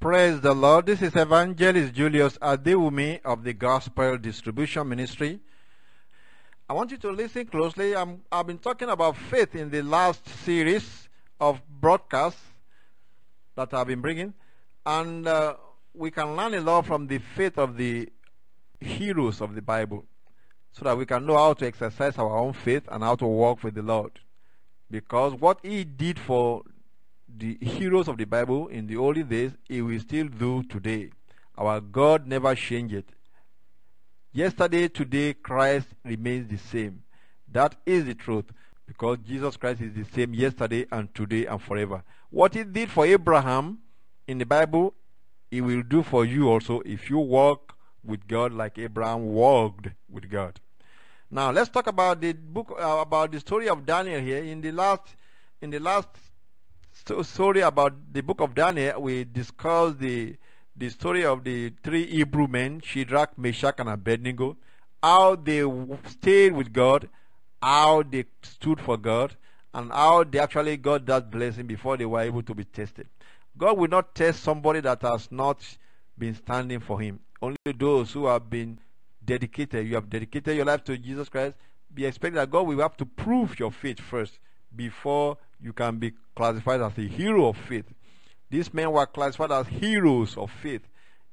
Praise the Lord. This is Evangelist Julius Adewumi of the Gospel Distribution Ministry. I want you to listen closely. i have been talking about faith in the last series of broadcasts that I've been bringing, and uh, we can learn a lot from the faith of the heroes of the Bible so that we can know how to exercise our own faith and how to walk with the Lord. Because what He did for the heroes of the Bible in the early days, He will still do today. Our God never changed. Yesterday, today, Christ remains the same. That is the truth because Jesus Christ is the same yesterday and today and forever. What He did for Abraham in the Bible, He will do for you also if you walk with God like Abraham walked with God. Now let's talk about the book uh, about the story of Daniel here. In the last in the last story about the book of Daniel, we discussed the the story of the three Hebrew men, Shadrach, Meshach, and Abednego, how they stayed with God, how they stood for God, and how they actually got that blessing before they were able to be tested. God will not test somebody that has not been standing for Him. Only those who have been dedicated, you have dedicated your life to Jesus Christ, be expected that God will have to prove your faith first before you can be classified as a hero of faith. These men were classified as heroes of faith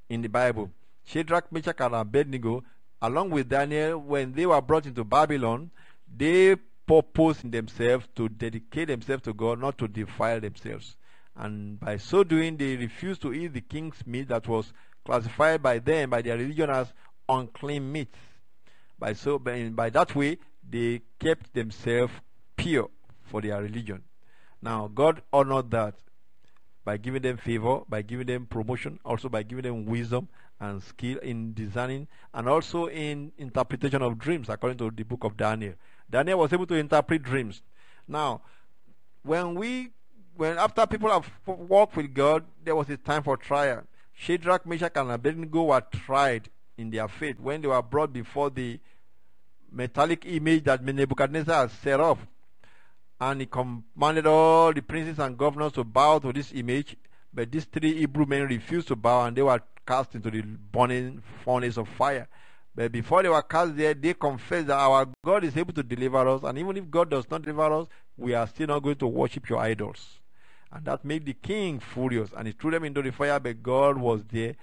in the Bible. Shadrach, Meshach, and Abednego, along with Daniel, when they were brought into Babylon, they purposed themselves to dedicate themselves to God, not to defile themselves. And by so doing, they refused to eat the king's meat that was classified by them, by their religion, as unclean meat. By so by, by that way, they kept themselves pure for their religion. Now, God honored that by giving them favor, by giving them promotion, also by giving them wisdom and skill in designing and also in interpretation of dreams, according to the book of Daniel. Daniel was able to interpret dreams. Now, when we, when after people have walked with God, there was a time for trial. Shadrach, Meshach, and Abednego were tried in their faith when they were brought before the metallic image that Nebuchadnezzar had set up and he commanded all the princes and governors to bow to this image. But these three Hebrew men refused to bow and they were cast into the burning furnace of fire. But before they were cast there, they confessed that our God is able to deliver us. And even if God does not deliver us, we are still not going to worship your idols. And that made the king furious. And he threw them into the fire, but God was there.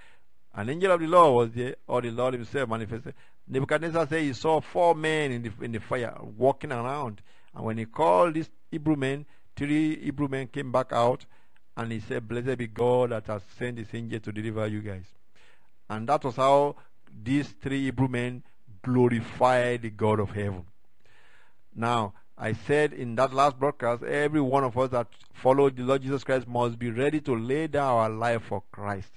An angel of the Lord was there, or the Lord himself manifested. Nebuchadnezzar said he saw four men in the, in the fire walking around. And when he called these Hebrew men, three Hebrew men came back out and he said, Blessed be God that has sent his angel to deliver you guys. And that was how these three Hebrew men glorified the God of heaven. Now, I said in that last broadcast, every one of us that followed the Lord Jesus Christ must be ready to lay down our life for Christ.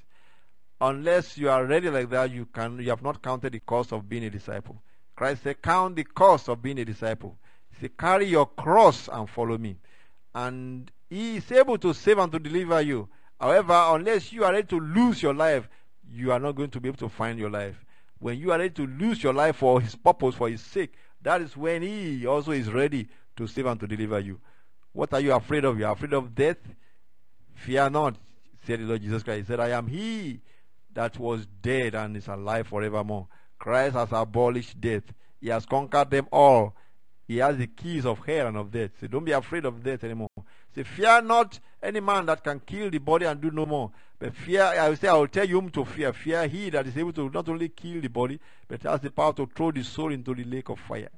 Unless you are ready like that, you can you have not counted the cost of being a disciple. Christ said, Count the cost of being a disciple. Say, carry your cross and follow me. And he is able to save and to deliver you. However, unless you are ready to lose your life, you are not going to be able to find your life. When you are ready to lose your life for his purpose, for his sake, that is when he also is ready to save and to deliver you. What are you afraid of? You are afraid of death? Fear not, said the Lord Jesus Christ. He said, I am he that was dead and is alive forevermore. Christ has abolished death. He has conquered them all. He has the keys of hell and of death. So don't be afraid of death anymore. Say, fear not any man that can kill the body and do no more. But fear, I will say, I will tell you whom to fear. Fear he that is able to not only kill the body, but has the power to throw the soul into the lake of fire.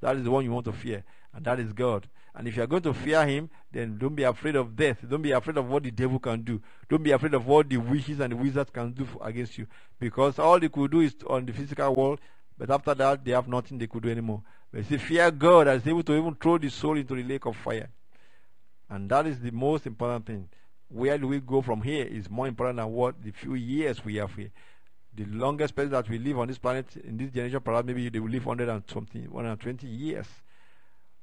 That is the one you want to fear, and that is God. And if you are going to fear him, then don't be afraid of death. Don't be afraid of what the devil can do. Don't be afraid of what the witches and the wizards can do against you. Because all they could do is on the physical world, but after that, they have nothing they could do anymore. But see, fear God is able to even throw the soul into the lake of fire. And that is the most important thing. Where do we go from here is more important than what the few years we have here. The longest person that we live on this planet in this generation, perhaps maybe they will live 100 and something, 120 years.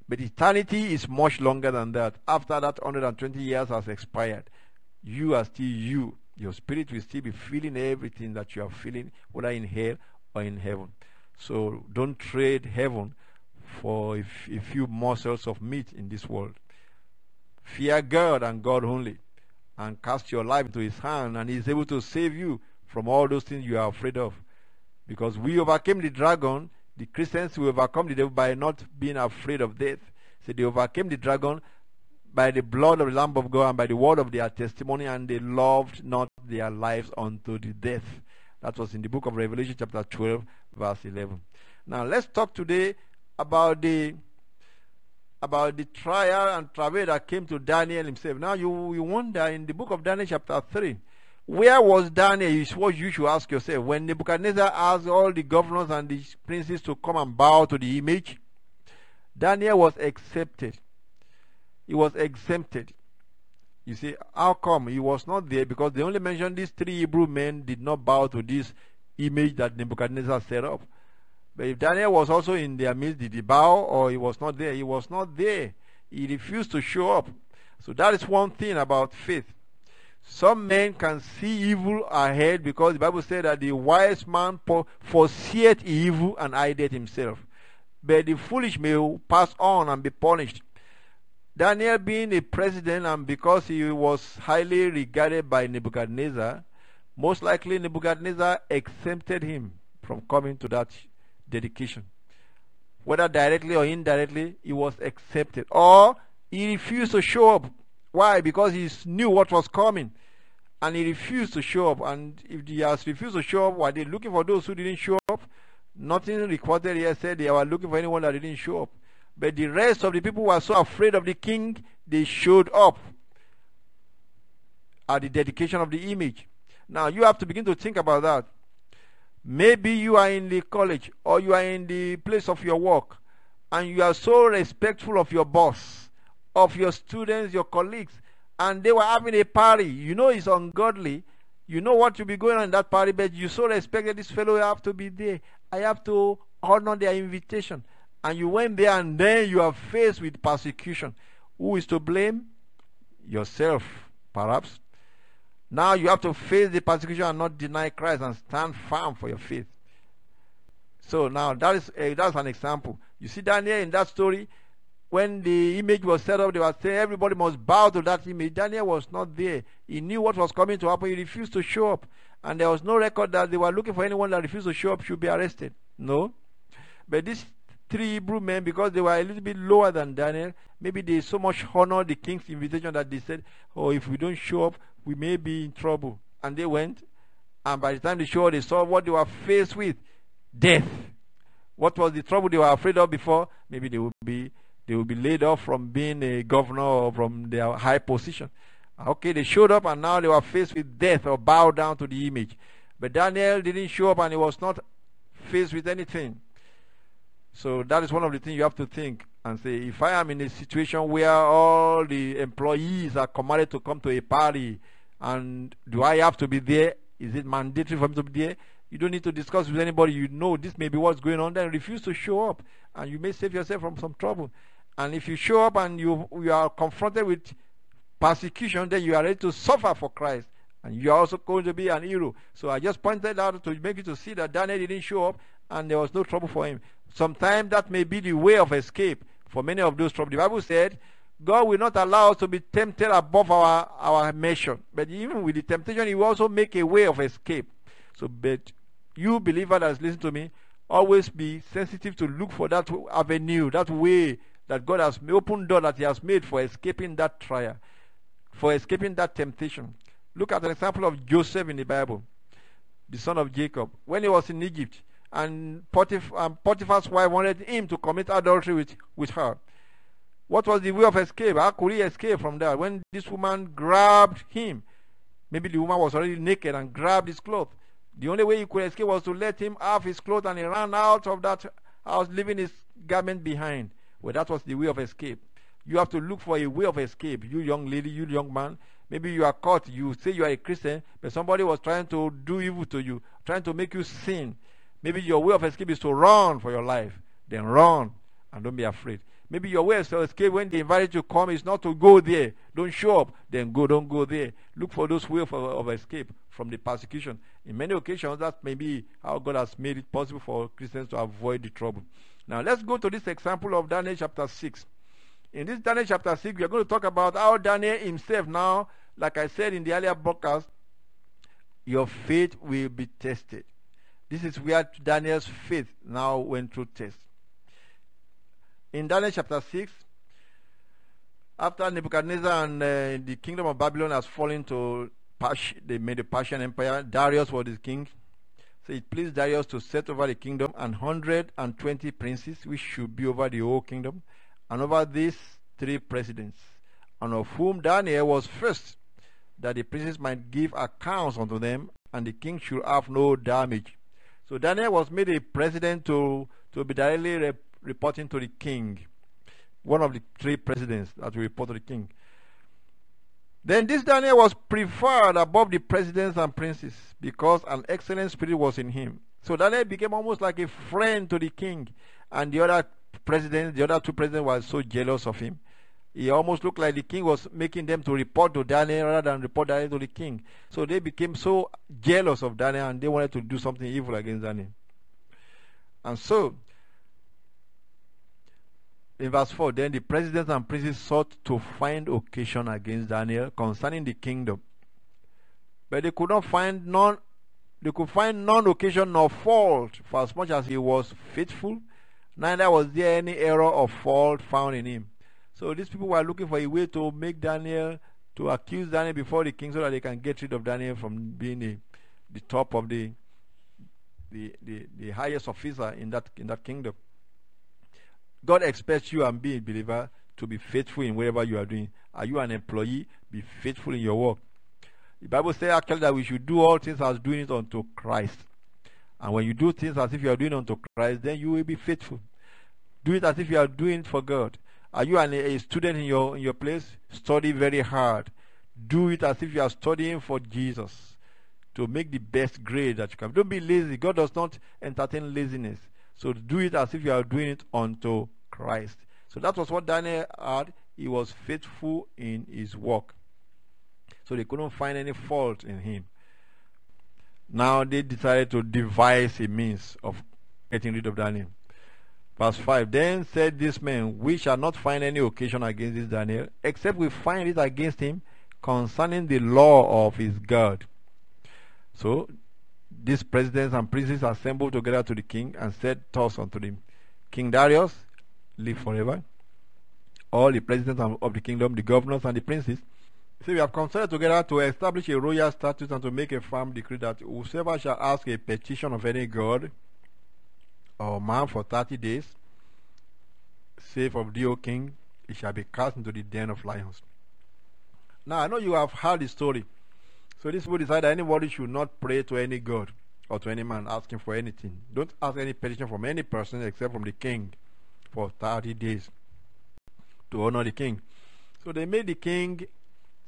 But eternity is much longer than that. After that 120 years has expired, you are still you. Your spirit will still be feeling everything that you are feeling, whether in hell or in heaven. So don't trade heaven for a, few morsels of meat in this world. Fear God and God only. and cast your life into his hand, and he's able to save you from all those things you are afraid of. Because we overcame the dragon, the Christians will overcome the devil by not being afraid of death. So they overcame the dragon by the blood of the Lamb of God and by the word of their testimony, and they loved not their lives unto the death. That was in the book of Revelation, chapter 12, verse 11. Now let's talk today about the about the trial and travail that came to Daniel himself. Now you, you wonder in the book of Daniel chapter 3, where was Daniel? Is what you should ask yourself. When Nebuchadnezzar asked all the governors and the princes to come and bow to the image, Daniel was accepted. He was exempted. You see, how come he was not there? Because they only mentioned these three Hebrew men did not bow to this image that Nebuchadnezzar set up. But if Daniel was also in their midst, did he bow or he was not there? He was not there. He refused to show up. So that is one thing about faith. Some men can see evil ahead because the Bible said that the wise man foreseeth evil and hideth himself. But the foolish may pass on and be punished. Daniel being a president and because he was highly regarded by Nebuchadnezzar, most likely Nebuchadnezzar exempted him from coming to that dedication. Whether directly or indirectly, he was accepted. Or he refused to show up. Why? Because he knew what was coming. And he refused to show up. And if he has refused to show up, were they looking for those who didn't show up? Nothing recorded here said they were looking for anyone that didn't show up. But the rest of the people were so afraid of the king, they showed up at the dedication of the image. Now you have to begin to think about that. Maybe you are in the college or you are in the place of your work and you are so respectful of your boss, of your students, your colleagues, and they were having a party. You know it's ungodly. You know what will be going on in that party, but you so respect that this fellow have to be there. I have to honor their invitation. And you went there and then you are faced with persecution. Who is to blame? Yourself, perhaps. Now you have to face the persecution and not deny Christ and stand firm for your faith. So now that is a, that's an example. You see Daniel in that story, when the image was set up, they were saying everybody must bow to that image. Daniel was not there. He knew what was coming to happen. He refused to show up. And there was no record that they were looking for anyone that refused to show up should be arrested. No. But these three Hebrew men, because they were a little bit lower than Daniel, maybe they so much honored the king's invitation that they said, Oh, if we don't show up, we may be in trouble. And they went, and by the time they showed, they saw what they were faced with death. What was the trouble they were afraid of before? Maybe they would be they would be laid off from being a governor or from their high position. Okay, they showed up and now they were faced with death or bow down to the image. But Daniel didn't show up and he was not faced with anything. So that is one of the things you have to think and say, if I am in a situation where all the employees are commanded to come to a party and do I have to be there? Is it mandatory for me to be there? You don't need to discuss with anybody. You know this may be what's going on. Then refuse to show up, and you may save yourself from some trouble. And if you show up and you you are confronted with persecution, then you are ready to suffer for Christ, and you are also going to be an hero. So I just pointed out to make you to see that Daniel didn't show up, and there was no trouble for him. Sometimes that may be the way of escape for many of those troubles. The Bible said God will not allow us to be tempted above our, our measure. But even with the temptation, He will also make a way of escape. So, but you, believer that's listening to me, always be sensitive to look for that avenue, that way that God has opened door that He has made for escaping that trial, for escaping that temptation. Look at an example of Joseph in the Bible, the son of Jacob. When he was in Egypt, and Potiphar's wife wanted him to commit adultery with, with her. What was the way of escape? How could he escape from that? When this woman grabbed him, maybe the woman was already naked and grabbed his clothes. The only way he could escape was to let him have his clothes and he ran out of that house, leaving his garment behind. Well, that was the way of escape. You have to look for a way of escape. You young lady, you young man, maybe you are caught. You say you are a Christian, but somebody was trying to do evil to you, trying to make you sin. Maybe your way of escape is to run for your life. Then run and don't be afraid. Maybe your way of escape when they invite you to come is not to go there. Don't show up. Then go, don't go there. Look for those ways of, of escape from the persecution. In many occasions, that may be how God has made it possible for Christians to avoid the trouble. Now, let's go to this example of Daniel chapter 6. In this Daniel chapter 6, we are going to talk about how Daniel himself now like I said in the earlier broadcast, your faith will be tested. This is where Daniel's faith now went through test. In Daniel chapter 6, after Nebuchadnezzar and uh, the kingdom of Babylon has fallen to Persia, they made the Persian Empire. Darius was the king. So it pleased Darius to set over the kingdom and 120 princes, which should be over the whole kingdom, and over these three presidents, and of whom Daniel was first, that the princes might give accounts unto them, and the king should have no damage. So Daniel was made a president to, to be directly re reporting to the king, one of the three presidents that will report to the king. Then this Daniel was preferred above the presidents and princes because an excellent spirit was in him. So Daniel became almost like a friend to the king, and the other presidents, the other two presidents, were so jealous of him. He almost looked like the king was making them to report to Daniel rather than report Daniel to the king. So they became so jealous of Daniel and they wanted to do something evil against Daniel. And so in verse 4, then the presidents and princes sought to find occasion against Daniel concerning the kingdom. But they could not find none they could find none occasion nor fault, for as much as he was faithful, neither was there any error or fault found in him. So these people were looking for a way to make Daniel, to accuse Daniel before the king so that they can get rid of Daniel from being the, the top of the, the, the, the highest officer in that, in that kingdom. God expects you and being a believer to be faithful in whatever you are doing. Are you an employee? Be faithful in your work. The Bible says actually that we should do all things as doing it unto Christ. And when you do things as if you are doing unto Christ, then you will be faithful. Do it as if you are doing it for God. Are you an, a student in your in your place? Study very hard. Do it as if you are studying for Jesus to make the best grade that you can. Don't be lazy. God does not entertain laziness. So do it as if you are doing it unto Christ. So that was what Daniel had. He was faithful in his work. So they couldn't find any fault in him. Now they decided to devise a means of getting rid of Daniel. Verse 5 Then said this man, We shall not find any occasion against this Daniel, except we find it against him concerning the law of his God. So these presidents and princes assembled together to the king and said thus unto him, King Darius, live forever. All the presidents of the kingdom, the governors and the princes, See, we have consulted together to establish a royal statute and to make a firm decree that whosoever shall ask a petition of any god or man for thirty days, save of thee, O king, he shall be cast into the den of lions. Now, I know you have heard the story. So this will decide that anybody should not pray to any god or to any man asking for anything. Don't ask any petition from any person except from the king for 30 days to honor the king. So they made the king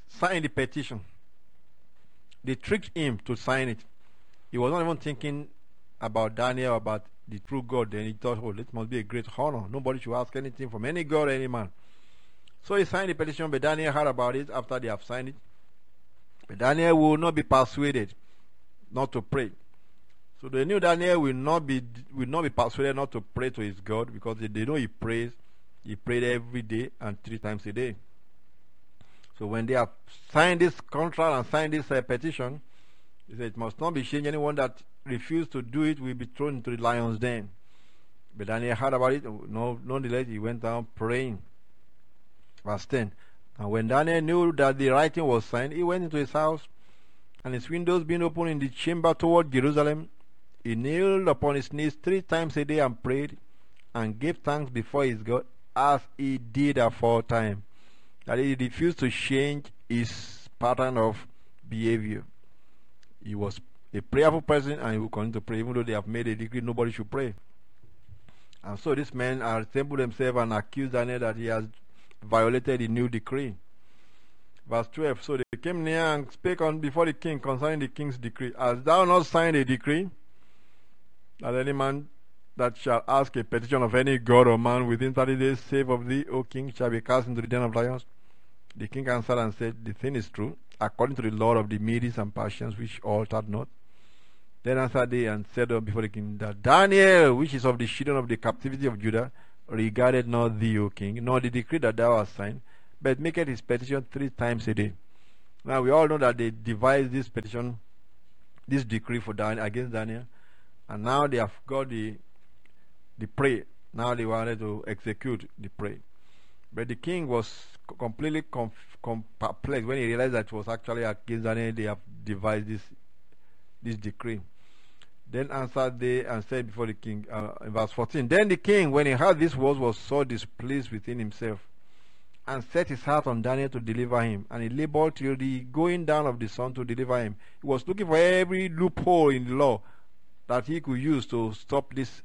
sign the petition. They tricked him to sign it. He was not even thinking about Daniel, about the true God. Then he thought, oh, this must be a great honor. Nobody should ask anything from any God any man. So he signed the petition, but Daniel heard about it after they have signed it. But Daniel will not be persuaded not to pray. So they knew Daniel will not be will not be persuaded not to pray to his God because they, they know he prays. He prayed every day and three times a day. So when they have signed this contract and signed this uh, petition, they said it must not be changed. Anyone that refused to do it will be thrown into the lion's den. But Daniel heard about it. No, nonetheless, he went down praying. Verse 10. And when Daniel knew that the writing was signed, he went into his house, and his windows being open in the chamber toward Jerusalem, he kneeled upon his knees three times a day and prayed, and gave thanks before his God, as he did aforetime. That he refused to change his pattern of behavior. He was a prayerful person, and he will continue to pray, even though they have made a decree nobody should pray. And so this man assembled himself and accused Daniel that he has violated the new decree. Verse 12 So they came near and spake on before the king concerning the king's decree. Hast thou not signed a decree that any man that shall ask a petition of any god or man within thirty days, save of thee, O king, shall be cast into the den of lions? The king answered and said, The thing is true, according to the law of the Medes and Persians, which altered not. Then answered they and said before the king, That Daniel, which is of the children of the captivity of Judah, regarded not thee, O king, nor the decree that thou hast signed, but maketh his petition three times a day. Now we all know that they devised this petition, this decree for Dan against Daniel, and now they have got the the prey. Now they wanted to execute the prey. But the king was completely perplexed when he realized that it was actually against Daniel they have devised this this decree. Then answered they and said before the king, uh, in verse 14, Then the king, when he heard these words, was so displeased within himself, and set his heart on Daniel to deliver him. And he labored till the going down of the sun to deliver him. He was looking for every loophole in the law that he could use to stop this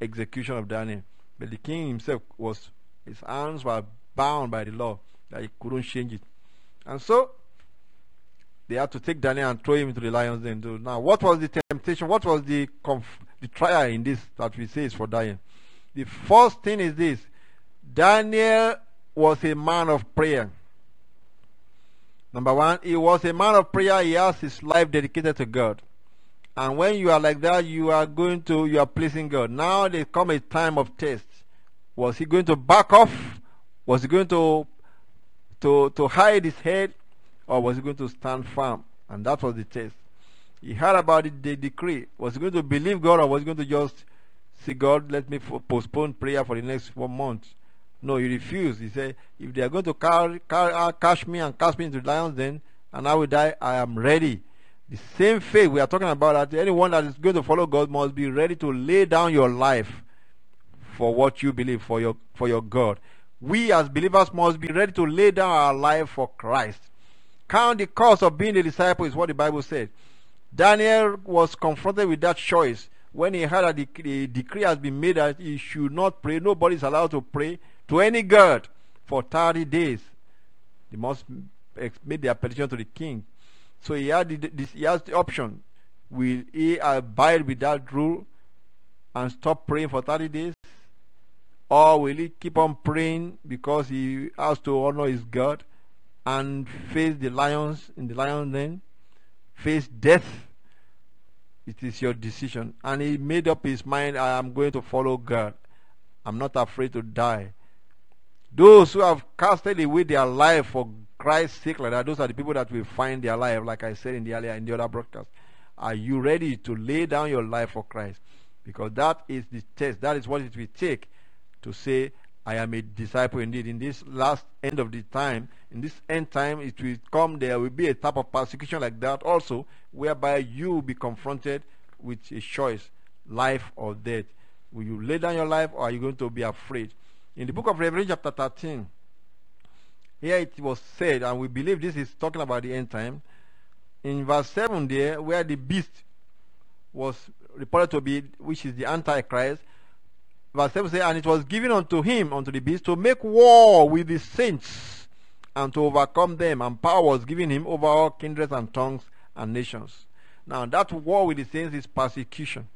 execution of Daniel. But the king himself was, his hands were bound by the law, that he couldn't change it. And so, they had to take Daniel and throw him into the lion's den. Now, what was the temptation? What was the the trial in this that we say is for Daniel? The first thing is this Daniel was a man of prayer. Number one, he was a man of prayer. He has his life dedicated to God. And when you are like that, you are going to, you are pleasing God. Now there come a time of test. Was he going to back off? Was he going to, to, to hide his head? Or was he going to stand firm? And that was the test. He heard about the, the decree. Was he going to believe God or was he going to just say, God, let me postpone prayer for the next one month? No, he refused. He said, if they are going to car, car, uh, catch me and cast me into the lions then, and I will die, I am ready. The same faith we are talking about that anyone that is going to follow God must be ready to lay down your life for what you believe, for your for your God. We as believers must be ready to lay down our life for Christ. Count the cost of being a disciple is what the Bible said. Daniel was confronted with that choice when he heard that the, decree has been made that he should not pray. Nobody is allowed to pray to any god for 30 days. They must make their petition to the king. So he had, the, this, he has the option. Will he abide with that rule and stop praying for 30 days? Or will he keep on praying because he has to honor his God and face the lions in the lion den? Face death? It is your decision. And he made up his mind I am going to follow God. I'm not afraid to die. Those who have casted away their life for Christ's sake, like that, those are the people that will find their life, like I said in the earlier in the other broadcast. Are you ready to lay down your life for Christ? Because that is the test. That is what it will take to say, I am a disciple indeed. In this last end of the time, in this end time, it will come, there will be a type of persecution like that also, whereby you will be confronted with a choice, life or death. Will you lay down your life or are you going to be afraid? In the book of Revelation, chapter 13, here it was said, and we believe this is talking about the end time. In verse 7 there, where the beast was reported to be, which is the Antichrist, verse 7 says, And it was given unto him, unto the beast, to make war with the saints and to overcome them, and power was given him over all kindreds and tongues and nations. Now, that war with the saints is persecution.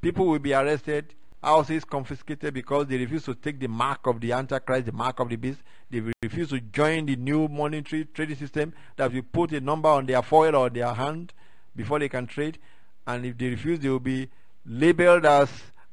People will be arrested, houses confiscated because they refuse to take the mark of the Antichrist, the mark of the beast. They refuse to join the new monetary trading system that will put a number on their forehead or their hand before they can trade. And if they refuse, they will be labeled as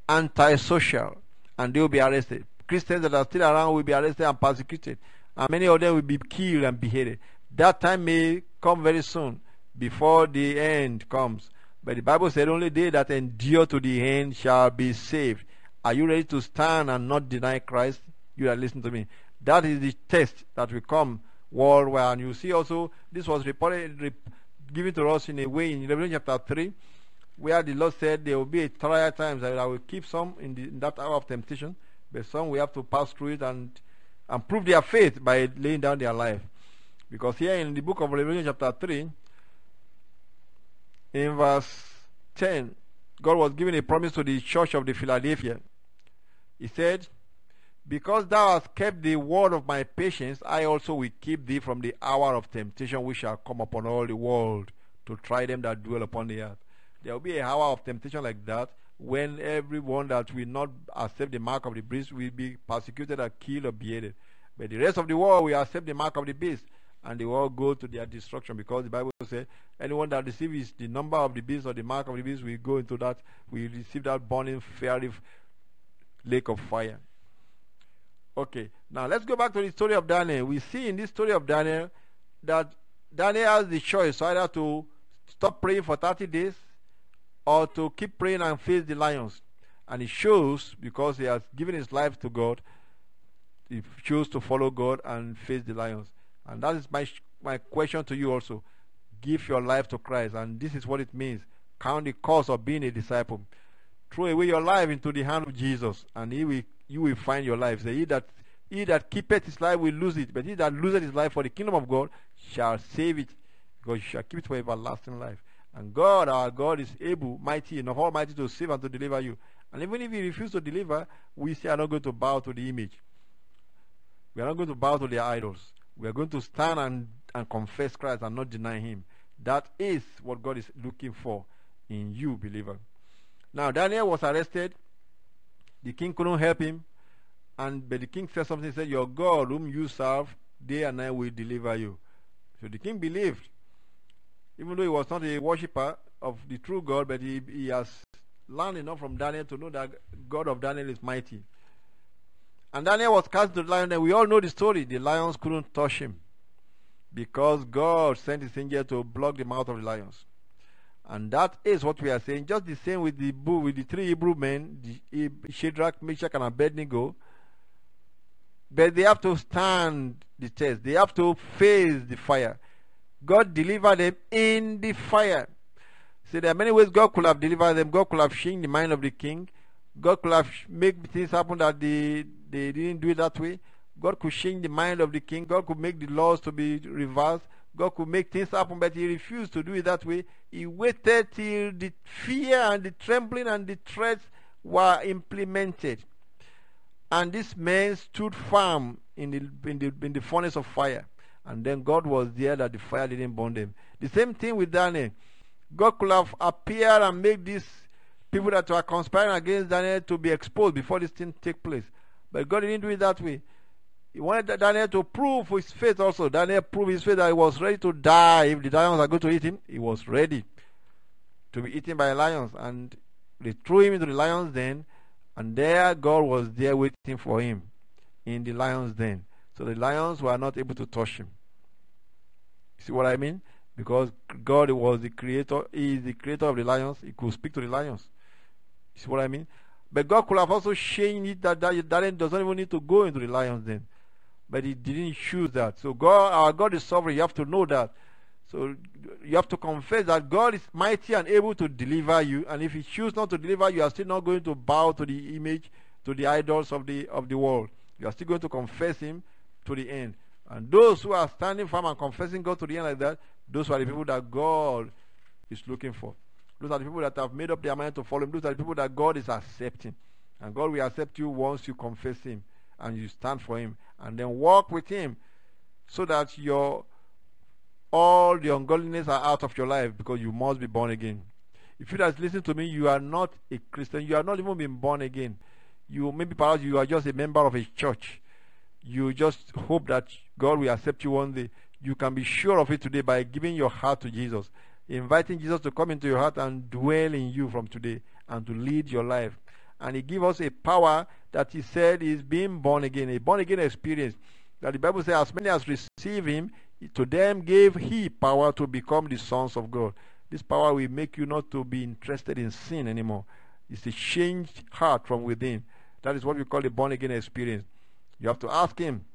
antisocial and they will be arrested. Christians that are still around will be arrested and persecuted. And many of them will be killed and beheaded. That time may come very soon before the end comes. But the Bible said, Only they that endure to the end shall be saved. Are you ready to stand and not deny Christ? You are listening to me. That is the test that will come worldwide. And you see also, this was reported, rep, given to us in a way in Revelation chapter 3, where the Lord said there will be a trial times that I will keep some in, the, in that hour of temptation, but some we have to pass through it and, and prove their faith by laying down their life. Because here in the book of Revelation chapter 3, in verse 10, God was giving a promise to the church of the Philadelphia. He said, Because thou hast kept the word of my patience, I also will keep thee from the hour of temptation which shall come upon all the world to try them that dwell upon the earth. There will be a hour of temptation like that when everyone that will not accept the mark of the beast will be persecuted or killed or beheaded. But the rest of the world will accept the mark of the beast and they all go to their destruction because the Bible says anyone that receives the number of the beast or the mark of the beast will go into that, will receive that burning fiery lake of fire. Okay, now let's go back to the story of Daniel. We see in this story of Daniel that Daniel has the choice either to stop praying for 30 days or to keep praying and face the lions. And he chose, because he has given his life to God, he chose to follow God and face the lions. And that is my, my question to you also. Give your life to Christ. And this is what it means. Count the cost of being a disciple. Throw away your life into the hand of Jesus, and he will, you will find your life. Say, he that he that keepeth his life will lose it, but he that loseth his life for the kingdom of God shall save it, because you shall keep it for everlasting life. And God, our God, is able, mighty enough, almighty to save and to deliver you. And even if He refuse to deliver, we still are not going to bow to the image. We are not going to bow to their idols. We are going to stand and, and confess Christ and not deny Him. That is what God is looking for in you, believer. Now, Daniel was arrested. The king couldn't help him. And but the king said something. He said, Your God, whom you serve, day and night will deliver you. So the king believed. Even though he was not a worshipper of the true God, but he, he has learned enough from Daniel to know that God of Daniel is mighty. And Daniel was cast into the lion, and we all know the story. The lions couldn't touch him because God sent his angel to block the mouth of the lions. And that is what we are saying. Just the same with the with the three Hebrew men, the Shadrach, Meshach, and Abednego. But they have to stand the test. They have to face the fire. God delivered them in the fire. See, there are many ways God could have delivered them. God could have changed the mind of the king. God could have made things happen that they, they didn't do it that way. God could change the mind of the king. God could make the laws to be reversed. God could make things happen, but he refused to do it that way. He waited till the fear and the trembling and the threats were implemented. And this man stood firm in the, in the, in the furnace of fire. And then God was there that the fire didn't burn them. The same thing with Daniel. God could have appeared and made these people that were conspiring against Daniel to be exposed before this thing take place. But God didn't do it that way. He wanted Daniel to prove his faith also. Daniel proved his faith that he was ready to die. If the lions are going to eat him, he was ready to be eaten by lions. And they threw him into the lion's den. And there God was there waiting for him in the lion's den. So the lions were not able to touch him. See what I mean? Because God was the creator, He is the creator of the lions, He could speak to the lions. You See what I mean? But God could have also changed it that, that Daniel doesn't even need to go into the lions den. But he didn't choose that. So God our God is sovereign. You have to know that. So you have to confess that God is mighty and able to deliver you. And if He chooses not to deliver, you are still not going to bow to the image, to the idols of the of the world. You are still going to confess Him to the end. And those who are standing firm and confessing God to the end like that, those are the people that God is looking for. Those are the people that have made up their mind to follow Him. Those are the people that God is accepting. And God will accept you once you confess Him and you stand for Him. And then walk with Him so that your all the ungodliness are out of your life because you must be born again. If you just listen to me, you are not a Christian. You are not even been born again. You maybe perhaps you are just a member of a church you just hope that God will accept you one day. You can be sure of it today by giving your heart to Jesus, inviting Jesus to come into your heart and dwell in you from today and to lead your life. And He gives us a power that He said is being born again, a born again experience. That the Bible says, as many as receive Him, to them gave He power to become the sons of God. This power will make you not to be interested in sin anymore. It's a changed heart from within. That is what we call a born again experience. You have to ask Him.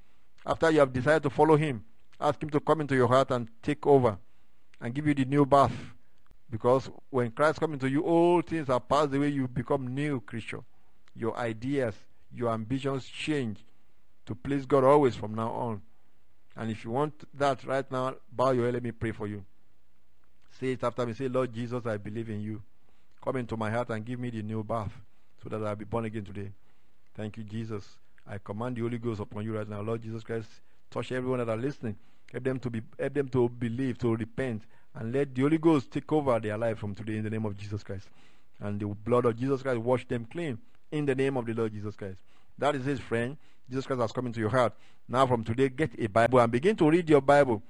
After you have decided to follow Him, ask Him to come into your heart and take over and give you the new birth. Because when Christ comes into you, all things are passed away. You become new creature. Your ideas, your ambitions change to please God always from now on. And if you want that right now, bow your head. Let me pray for you. Say it after me. Say, Lord Jesus, I believe in you. Come into my heart and give me the new birth so that I'll be born again today. Thank you, Jesus. I command the Holy Ghost upon you right now, Lord Jesus Christ. Touch everyone that are listening. Help them to be, help them to believe, to repent, and let the Holy Ghost take over their life from today in the name of Jesus Christ. And the blood of Jesus Christ wash them clean in the name of the Lord Jesus Christ. That is his friend. Jesus Christ has come into your heart. Now, from today, get a Bible and begin to read your Bible,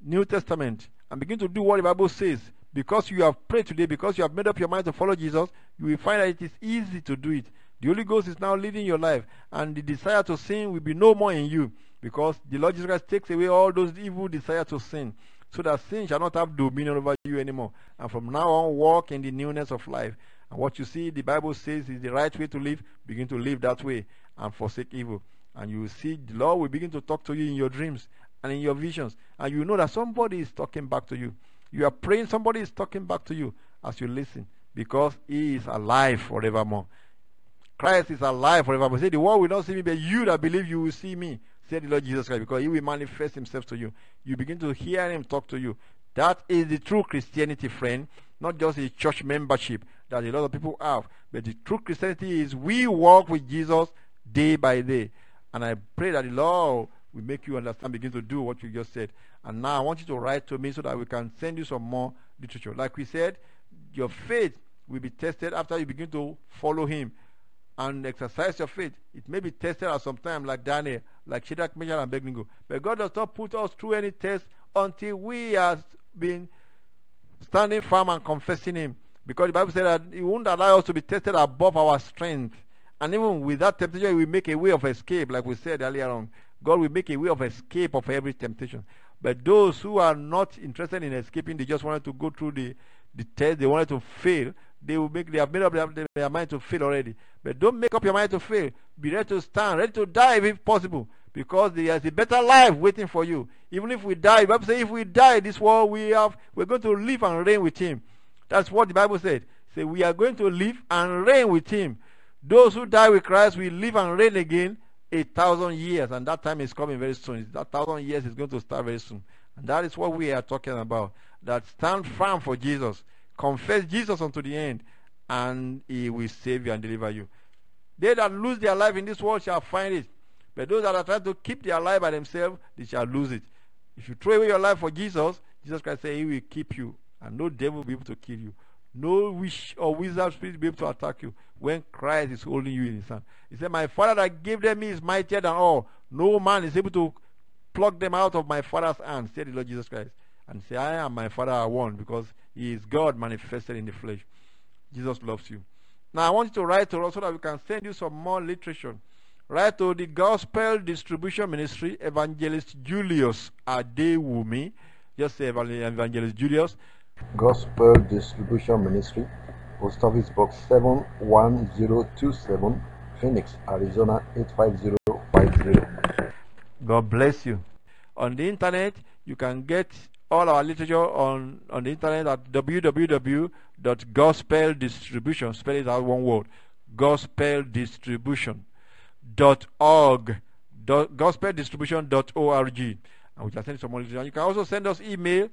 New Testament, and begin to do what the Bible says. Because you have prayed today, because you have made up your mind to follow Jesus, you will find that it is easy to do it. The Holy Ghost is now leading your life, and the desire to sin will be no more in you because the Lord Jesus Christ takes away all those evil desires to sin. so that sin shall not have dominion over you anymore. And from now on, walk in the newness of life. And what you see, the Bible says, is the right way to live. Begin to live that way and forsake evil. And you will see the Lord will begin to talk to you in your dreams and in your visions. And you know that somebody is talking back to you. You are praying, somebody is talking back to you as you listen because He is alive forevermore. Christ is alive forever. forevermore. Say, the world will not see me, but you that believe you will see me, said the Lord Jesus Christ, because He will manifest Himself to you. You begin to hear Him talk to you. That is the true Christianity, friend, not just a church membership that a lot of people have. But the true Christianity is we walk with Jesus day by day. And I pray that the Lord will make you understand, begin to do what you just said. And now I want you to write to me so that we can send you some more literature. Like we said, your faith will be tested after you begin to follow Him and exercise your faith. It may be tested at some time, like Daniel, like Shadrach, Meshach, and Abednego. But God does not put us through any test until we have been standing firm and confessing Him. Because the Bible said that He won't allow us to be tested above our strength. And even with that temptation, we make a way of escape, like we said earlier on. God will make a way of escape of every temptation. But those who are not interested in escaping, they just wanted to go through the, the test, they wanted to fail, they will make they have made up their, their mind to fail already. But don't make up your mind to fail. Be ready to stand, ready to die if possible. Because there is a better life waiting for you. Even if we die, the Bible says if we die this world, we have we're going to live and reign with him. That's what the Bible said. Say we are going to live and reign with him. Those who die with Christ will live and reign again a thousand years, and that time is coming very soon. That thousand years is going to start very soon. And that is what we are talking about. That stand firm for Jesus. Confess Jesus unto the end, and he will save you and deliver you. They that lose their life in this world shall find it. But those that are trying to keep their life by themselves, they shall lose it. If you throw away your life for Jesus, Jesus Christ said he will keep you, and no devil will be able to kill you. No wish or wizard spirit will be able to attack you when Christ is holding you in his hand. He said, My father that gave them me is mightier than all. No man is able to pluck them out of my father's hand, said the Lord Jesus Christ. And say, I am my father are one because he is God manifested in the flesh. Jesus loves you. Now I want you to write to us so that we can send you some more literature. Write to the Gospel Distribution Ministry, Evangelist Julius Adewumi. Just say Evangelist Julius. Gospel Distribution Ministry, Post Office Box 71027, Phoenix, Arizona 85050. God bless you. On the internet, you can get all our literature on, on the internet at www.gospeldistribution, spell it out one word, gospeldistribution.org, gospeldistribution.org. And we can send some more literature. You can also send us email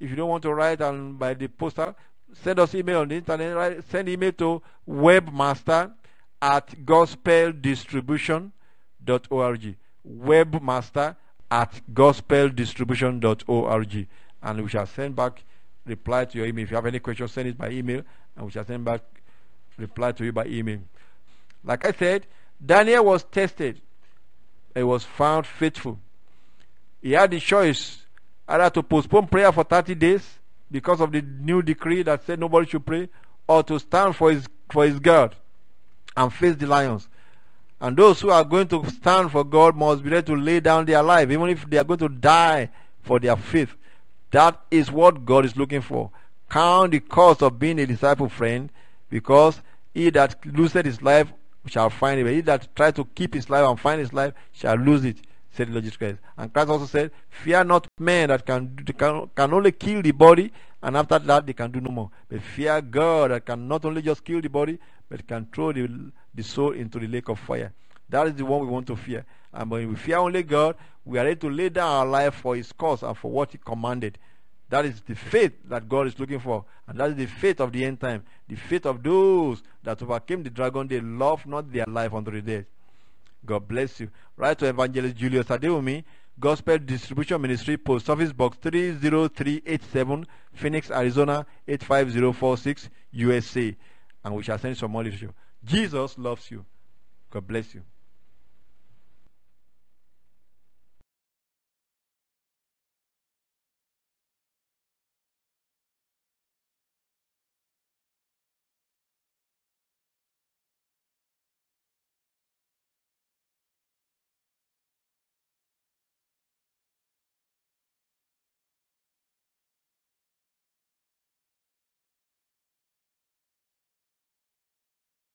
if you don't want to write and by the postal, send us email on the internet. Write, send email to webmaster at gospeldistribution.org. Webmaster at gospeldistribution.org. And we shall send back reply to your email. If you have any questions, send it by email, and we shall send back reply to you by email. Like I said, Daniel was tested. He was found faithful. He had the choice either to postpone prayer for 30 days because of the new decree that said nobody should pray, or to stand for his, for his God and face the lions. And those who are going to stand for God must be ready to lay down their life, even if they are going to die for their faith. That is what God is looking for. Count the cost of being a disciple friend, because he that loses his life shall find it. But he that tries to keep his life and find his life shall lose it said the Lord Jesus Christ. And Christ also said, Fear not men that can, can, can only kill the body, and after that they can do no more. But fear God that can not only just kill the body, but can throw the, the soul into the lake of fire. That is the one we want to fear. And when we fear only God, we are ready to lay down our life for His cause and for what He commanded. That is the faith that God is looking for. And that is the faith of the end time. The faith of those that overcame the dragon, they love not their life unto the death. God bless you. Write to Evangelist Julius Adewumi, Gospel Distribution Ministry, Post Office Box 30387, Phoenix, Arizona 85046, USA. And we shall send some more literature. Jesus loves you. God bless you.